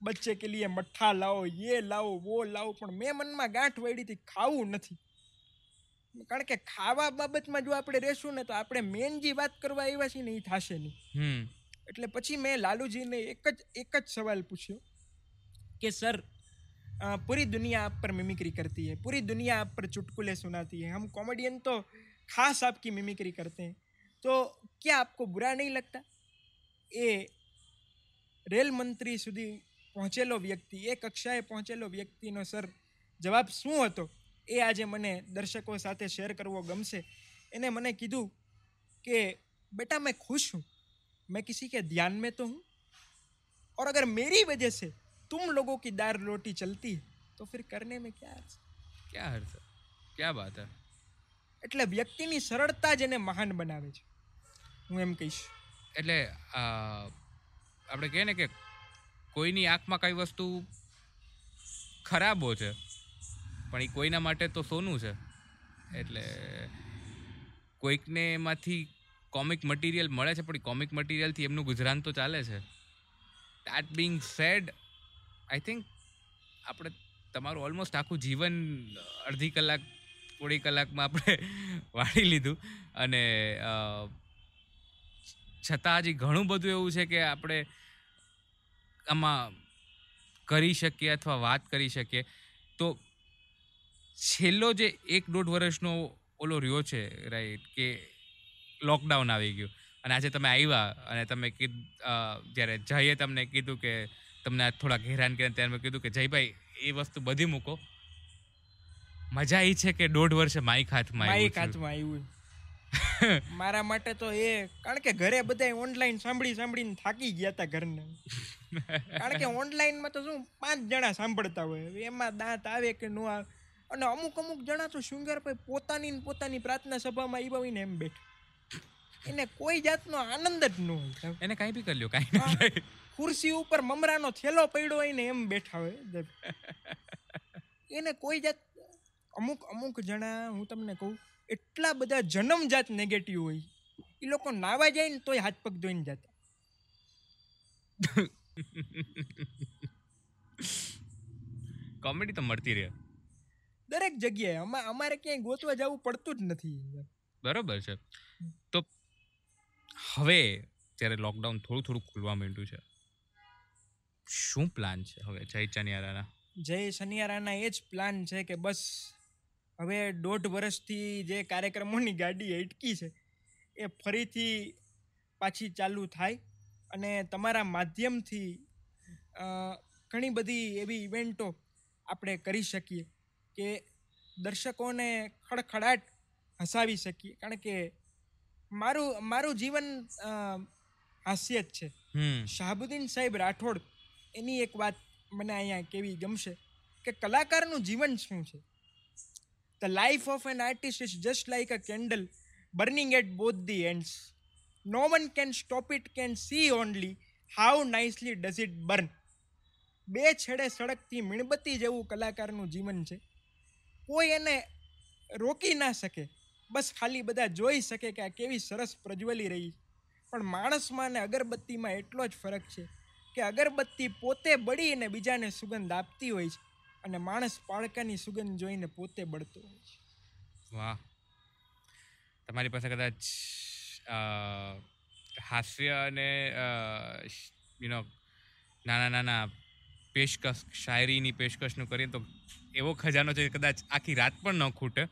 બચ્ચે કે લીએ મઠ્ઠા લાવો ये લાવો વો લાવો પણ મેં મનમાં ગાંઠ વળી હતી ખાવું નથી કારણ કે ખાવા બાબતમાં જો આપણે રહેશું ને તો આપણે મેન જે વાત કરવા આવ્યા છીએ ને એ થશે નહીં હમ એટલે પછી મેં લાલુજીને એક જ એક જ સવાલ પૂછ્યો कि सर अ, पूरी दुनिया आप पर मिमिक्री करती है पूरी दुनिया आप पर चुटकुले सुनाती है हम कॉमेडियन तो खास आपकी मिमिक्री करते हैं तो क्या आपको बुरा नहीं लगता એ રેલ મંત્રી સુધી પહોંચેલો વ્યક્તિ એ કક્ષાએ પહોંચેલો વ્યક્તિનો સર જવાબ શું હતો એ આજે મને દર્શકો સાથે શેર કરવો ગમશે એને મને કીધું કે બેટા मैं खुश हूँ मैं किसी के ध्यान में तो हूँ और अगर मेरी वजह से तुम लोगों की दाल रोटी चलती है तो फिर करने में क्या अर्थ ક્યાં હર્ષ ક્યાં બાત હે એટલે વ્યક્તિની સરળતા જ એને મહાન બનાવે છે હું એમ કહીશ એટલે આ, આપણે કહીએ ને કે કોઈની આંખમાં કઈ વસ્તુ ખરાબો છે પણ એ કોઈના માટે તો સોનું છે એટલે કોઈકને એમાંથી કોમિક મટીરિયલ મળે છે પણ એ કોમિક મટીરિયલથી એમનું ગુજરાન તો ચાલે છે that being sad I think આપણે તમારું ઓલમોસ્ટ આખું જીવન અડધી કલાક થોડી કલાકમાં આપણે [LAUGHS] વાળી લીધું. અને છતાં હજી ઘણું બધું એવું છે કે આપણે આમાં કરી શકીએ અથવા વાત કરી શકીએ. તો છેલ્લો જે એક દોઢ વર્ષનો ઓલો રહ્યો છે રાઈટ કે લોકડાઉન આવી ગયું. અને આજે તમે આવ્યા અને તમે કીધ જ્યારે જઈએ તમને કીધું કે તમને થોડાક હેરાન કર્યા ત્યારે મેં કીધું કે જયભાઈ એ વસ્તુ બધી મૂકો. મજા એ છે કે દોઢ વર્ષે માઇક હાથમાં માઇક હાથમાં આવ્યું [LAUGHS] મારા માટે તો એ કારણ કે ઘરે બધા ઓનલાઈન સાંભળી સાંભળીને થાકી ગયા હતા ઘરને. કારણ કે ઓનલાઈનમાં તો શું પાંચ જણા સાંભળતા હોય. એમાં દાંત આવે કે ન આવે. અને અમુક અમુક જણા તો શૃંગારભાઈ પોતાની ને પોતાની પ્રાર્થના સભામાં આવ્યા ને એમ બેઠા. એને કોઈ જાતનો આનંદ જ ન હોય. એને કાંઈ બી કરી લ્યો કાંઈ ના. ખુરશી ઉપર મમરાનો થેલો પડ્યો હોય ને એમ બેઠા હોય [LAUGHS] એને કોઈ જાત અમુક અમુક જણા હું તમને કહું એટલા બધા જન્મજાત નેગેટિવ હોય. એ લોકો નાવા જાય ને તોય હાથ પગ ધોઈને જતા. કોમેડી [LAUGHS] તો મળતી રહે. દરેક જગ્યાએ અમા અમારે ક્યાંય ગોતવા જવું પડતું જ નથી. બરોબર છે. તો હવે જ્યારે લોકડાઉન થોડું થોડું ખુલવા માંડ્યું છે શું પ્લાન છે? હવે જય ચનિયારાના જય શનિયારાના એ જ પ્લાન છે કે બસ હવે દોઢ વર્ષથી જે કાર્યક્રમોની ગાડી અટકી છે એ ફરીથી પાછી ચાલુ થાય અને તમારા માધ્યમથી ઘણી બધી એવી ઇવેન્ટો આપણે કરી શકીએ કે દર્શકોને ખડખડાટ હસાવી શકીએ. કારણ કે મારું મારું જીવન હાસ્ય જ છે. શાહબુદ્દીન સાહેબ રાઠોડ એની એક વાત મને અહીંયા કેવી ગમશે કે કલાકારનું જીવન શું છે? The life of an artist is just like a candle burning at both the ends no one can stop it can see only how nicely does it burn બે છેડે સળગતી મીણબત્તી જેવું કલાકારનું જીવન છે. કોઈ એને રોકી ના શકે. બસ ખાલી બધા જોઈ શકે કે આ કેવી સરસ પ્રજ્વલી રહી પણ માણસમાં અને અગરબત્તીમાં એટલો જ ફરક છે કે અગરબત્તી પોતે બળીને બીજાને સુગંધ આપતી હોય છે અને માણસ પાળકાની સુગંધ જોઈને પોતે બળતો હોય છે. વાહ. તમારી પાસે કદાચ હાસ્ય અને યુ નો નાના નાના પેશકશ, શાયરીની પેશકશનું કરીએ તો એવો ખજાનો છે કદાચ આખી રાત પણ ન ખૂટે.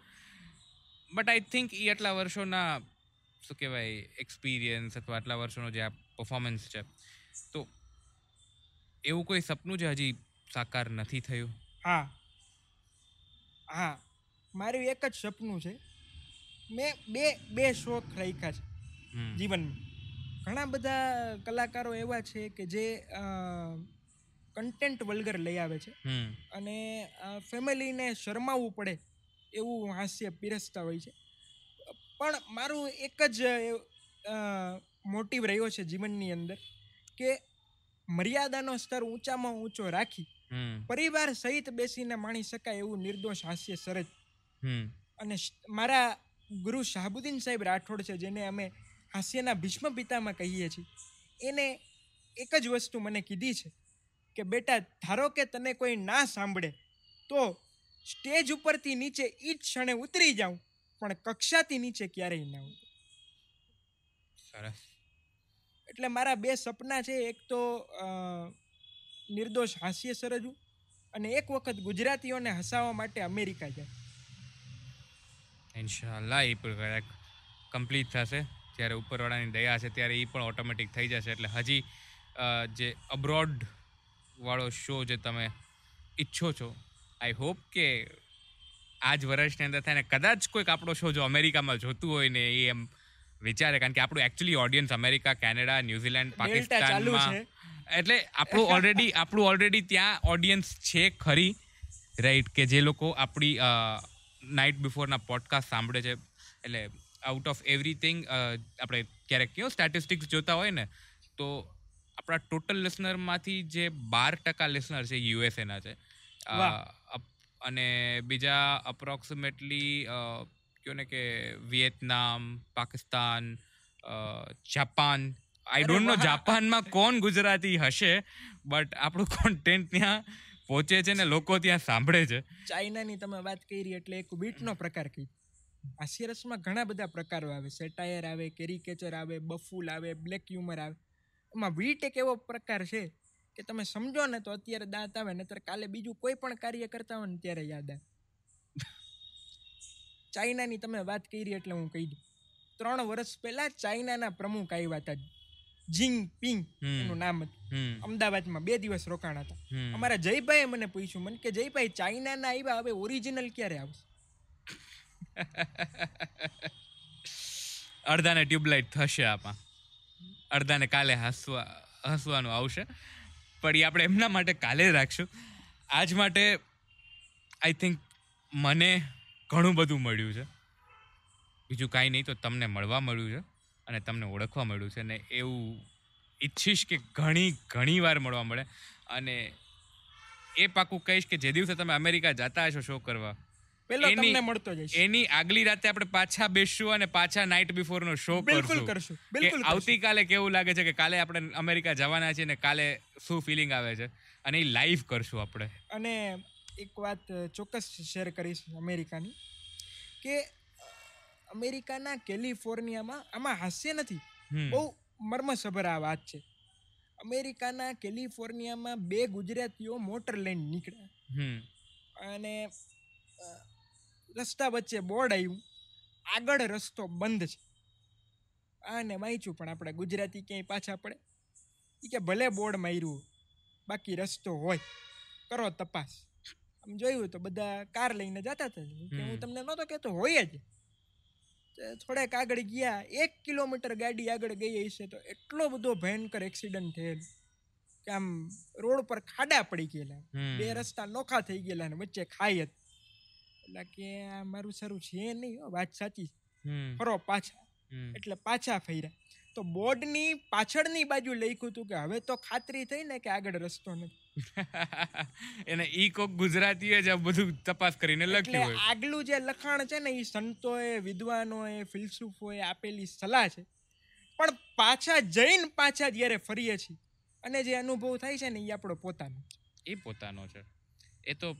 બટ આઈ થિંક એ આટલા વર્ષોના, શું કહેવાય એક્સપિરિયન્સ અથવા આટલા વર્ષોનો જે આ પરફોર્મન્સ છે, તો એવું કોઈ સપનું જે હજી સાકાર નથી થયું? હા. હા. મારું એક જ સપનું છે. મેં બે બે શોખ રાખ્યા છે. જીવનમાં. ઘણા બધા કલાકારો એવા છે કે જે કન્ટેન્ટ વલ્ગર લઈ આવે છે. અને ફેમિલીને શરમાવવું પડે એવું હાસ્ય પીરસતા હોય છે. પણ મારું એક જ મોટિવ રહ્યો છે જીવનની અંદર કે મર્યાદાનો સ્તર ઊંચામાં ઊંચો રાખી પરિવાર સહિત બેસીને માણી શકાય એવું નિર્દોષ હાસ્ય સરજ. હમ. અને મારા ગુરુ શાહબુદ્દીન સાહેબ રાઠોડ છે જેને અમે હાસ્યના ભીષ્મ પિતામાં કહીએ છીએ એને એક જ વસ્તુ મને કીધી છે કે બેટા ધારો કે તને કોઈ ના સાંભળે તો સ્ટેજ ઉપરથી નીચે ઈ જ ક્ષણે ઉતરી જાઉં પણ કક્ષાથી નીચે ક્યારેય ના ઉતરું. સરસ. એટલે મારા બે સપના છે. એક તો નિર્દોષ હાસ્ય સરજવું અને એક વખત ગુજરાતીઓને હસાવવા માટે અમેરિકા જાય ઇન્શાલ્લાહ એ પણ કદાચ કમ્પ્લીટ થશે. જ્યારે ઉપરવાળાની દયા છે ત્યારે એ પણ ઓટોમેટિક થઈ જશે. એટલે હજી જે અબ્રોડ વાળો શો જે તમે ઈચ્છો છો આઈ હોપ કે આ જ વર્ષની અંદર થાય ને કદાચ કોઈક આપણો શો જો અમેરિકામાં જોતું હોય ને એ એમ વિચારે કારણ કે આપણું actually audience America Canada New Zealand પાકિસ્તાનમાં એટલે આપણું [LAUGHS] ઓલરેડી આપણું ઓલરેડી ત્યાં ઓડિયન્સ છે ખરી રાઈટ કે જે લોકો આપણી નાઇટ બિફોરના પોડકાસ્ટ સાંભળે છે. એટલે આઉટ ઓફ એવરીથિંગ આપણે ક્યારેક કયો સ્ટેટિસ્ટિક્સ જોતા હોય ને તો આપણા ટોટલ લિસનરમાંથી જે બાર ટકા લિસનર છે યુએસએના છે. અને બીજા અપ્રોક્સિમેટલી કયો ને કે Vietnam Pakistan Japan I don't know જાપાનમાં કોણ ગુજરાતી હશે બટ આપણું કોન્ટેન્ટ ત્યાં પહોંચે છે ને લોકો ત્યાં સાંભળે છે. ચાઇનાની તમે વાત કરી એટલે એક બીટનો પ્રકાર કહી હાસ્યરસમાં ઘણા બધા પ્રકારો આવે. સેટાયર આવે કેરિકેચર આવે બફૂલ આવે બ્લેક હ્યુમર આવે. એમાં વીટ એક એવો પ્રકાર છે કે તમે સમજો ને તો અત્યારે દાંત આવે નહીતર કાલે બીજું કોઈ પણ કાર્ય કરતા હોય ને ત્યારે યાદ આવે. ચાઇનાની તમે વાત કરી એટલે હું કહી દઉં. ત્રણ વર્ષ પહેલા ચાઇનાના પ્રમુખ આવ્યા હતા. જિંગ પિંગ એનું નામ હતું. અમદાવાદમાં બે દિવસ રોકાણ હતા. અમારા જયભાઈએ મને પૂછ્યું મને કે જયભાઈ ચાઇનાના આવ્યા હવે ઓરિજિનલ ક્યારે આવશે? [LAUGHS] અડધાને ટ્યુબલાઇટ થશે આમાં. અડધાને કાલે હસવા હસવાનું આવશે. પણ એ આપણે એમના માટે કાલે રાખશું. આજ માટે આઈ થિંક મને ઘણું બધું મળ્યું છે. બીજું કાંઈ નહીં તો તમને મળવા મળ્યું છે અને તમને ઓળખવા મળ્યું છે ને એવું ઈચ્છીશ કે ઘણી ઘણી વાર મળવા મળે. અને એ પાકું કહીશ કે જે દિવસે તમે અમેરિકા જતા હશો શો કરવા તમને મળતો એની આગલી રાતે આપણે પાછા બેસશું અને પાછા નાઇટ બિફોર નો શો બિલકુલ કરશું. બિલકુલ આવતીકાલે કેવું લાગે છે કે કાલે આપણે અમેરિકા જવાના છીએ ને કાલે શું ફિલિંગ આવે છે? અને એ લાઈવ કરશું આપણે. અને એક વાત ચોક્કસ શેર કરીશ અમેરિકાની કે અમેરિકાના કેલિફોર્નિયામાં આમાં હાસ્ય નથી. બહુ મર્મસભર આ વાત છે. અમેરિકાના કેલિફોર્નિયામાં બે ગુજરાતીઓ મોટર લઈને નીકળ્યા. અને રસ્તા વચ્ચે બોર્ડ આવ્યું આગળ રસ્તો બંધ છે. આને વાંચ્યું પણ આપણે ગુજરાતી ક્યાંય પાછા પડે? એ કે ભલે બોર્ડ માર્યું બાકી રસ્તો હોય. કરો તપાસ. આમ જોયું તો બધા કાર લઈને જતા હતા. કે હું. તમને નહોતો કહેતો હોય જ. થોડેક આગળ ગયા એક કિલોમીટર ગાડી આગળ ગઈ હશે તો એટલો બધો ભયંકર એક્સિડન્ટ થયેલ કે આમ રોડ પર ખાડા પડી ગયેલા. બે રસ્તા નોખા થઈ ગયેલા ને વચ્ચે ખાઈ હતી. એટલે કે આ મારું સારું છે નહીં વાત સાચી. ફરો પાછા. એટલે પાછા ફર્યા. તો બોર્ડની પાછળની બાજુ લખ્યું હતું કે હવે તો ખાતરી થઈ ને કે આગળ રસ્તો નથી. [LAUGHS] એને ઈ કોક ગુજરાતીએ જ આ બધું તપાસ કરીને લખ્યું હોય. આગલું જે લખાણ છે ને એ સંતોએ વિદ્વાનોએ ફિલસૂફોએ આપેલી સલાહ છે. પણ પાછા જઈને પાછા જ્યારે ફરીએ છીએ અને જે અનુભવ થાય છે ને એ આપણો પોતાનો. એ પોતાનો છે. એ તો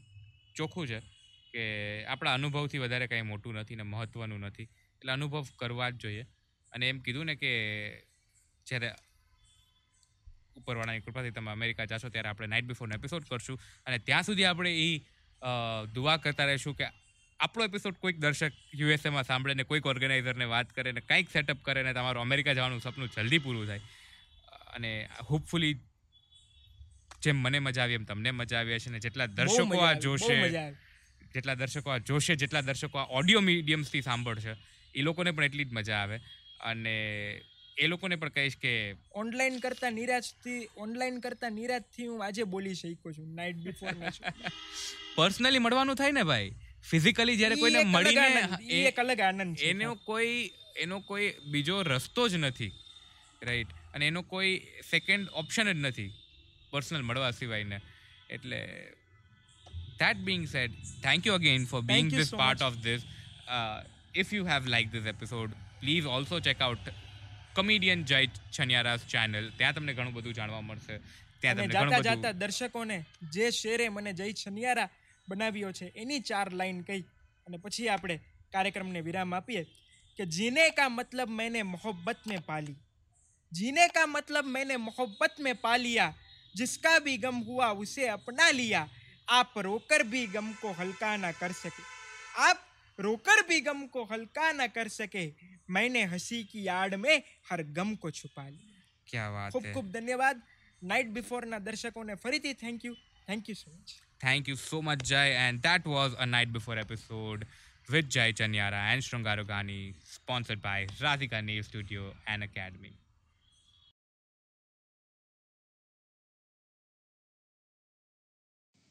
ચોખ્ખું છે કે આપણા અનુભવથી વધારે કંઈ મોટું નથી ને મહત્વનું નથી. એટલે અનુભવ કરવા જ જોઈએ. અને એમ કીધું ને કે જ્યારે ઉપરવાળાની કૃપાથી તમે અમેરિકા જશો ત્યારે આપણે નાઇટ બિફોરનો એપિસોડ કરશું. અને ત્યાં સુધી આપણે એ દુઆ કરતા રહીશું કે આપણો એપિસોડ કોઈક દર્શક યુએસએમાં સાંભળે ને કોઈક ઓર્ગેનાઇઝરને વાત કરે ને કંઈક સેટઅપ કરે ને તમારું અમેરિકા જવાનું સપનું જલ્દી પૂરું થાય. અને હોપફુલી જેમ મને મજા આવી એમ તમને મજા આવી હશે ને જેટલા દર્શકો આ જોશે જેટલા દર્શકો આ જોશે જેટલા દર્શકો આ ઓડિયો મીડિયમ્સથી સાંભળશે એ લોકોને પણ એટલી જ મજા આવે. અને એ લોકોને પણ કહીશ કે ઓનલાઈન કરતા નિરાશથી ઓનલાઈન કરતા નિરાશથી હું આજે બોલી શક્યો છું નાઇટ બિફોર પર્સનલી મળવાનું થાય ને ભાઈ? ફિઝિકલી જ્યારે કોઈને મળીને એ એક અલગ આનંદ છે એનો કોઈ એનો કોઈ બીજો રસ્તો જ નથી રાઈટ અને એનો કોઈ સેકન્ડ ઓપ્શન જ નથી પર્સનલ મળવા સિવાયને. એટલે that being said thank you again for being this so part much. of this. Uh, if you have liked this episode please also check out comedian jai chanyara's channel ત્યાં તમને ઘણું બધું જાણવા મળશે ત્યાં અને તમને જાતા ઘણું જાતા બધું દર્શકોને જે શેરે મને જય છનિયારા બનાવ્યો છે એની ચાર લાઈન કહી અને પછી આપણે કાર્યક્રમને વિરામ આપીએ કે જીને કા મતલબ मैंने मोहब्बत में पाली जीने का मतलब मैंने मोहब्बत में पा लिया जिसका भी गम हुआ उसे अपना लिया आप रोकर भी गम को हल्का ना कर सके आप रोकर भी गम को हल्का ना कर सके मैंने हँसी की आड़ में हर गम को छुपा लिया। क्या बात खूब खूब धन्यवाद। नाइट बिफोर ना दर्शकों ने Faridi thank you thank you so much thank you so much Jay and that was a night before episode with Jay Chaniyara and श्रृंगारो गानी sponsored by Radhika Nail studio and academy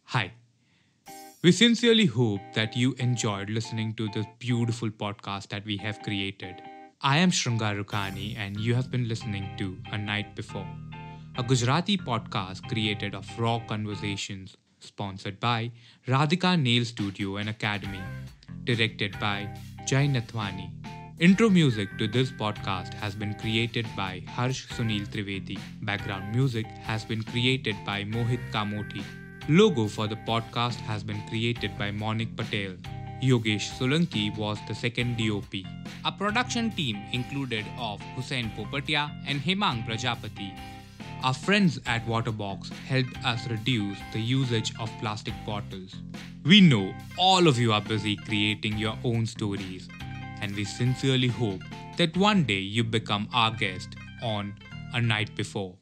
Hi, We sincerely hope that you enjoyed listening to this beautiful podcast that we have created. I am Shrungar Rukhani and you have been listening to A Night Before, a Gujarati podcast created of raw conversations, sponsored by Radhika Nail Studio and Academy, directed by Jai Nathwani. Intro music to this podcast has been created by Harsh Sunil Trivedi. Background music has been created by Mohit Kamoti. Logo for the podcast has been created by Monik Patel. Yogesh Solanki was the second DOP. A production team included of Hussein Popatia and Hemang Prajapati. Our friends at Waterbox helped us reduce the usage of plastic bottles. We know all of you are busy creating your own stories, and we sincerely hope that one day you become our guest on A Night Before.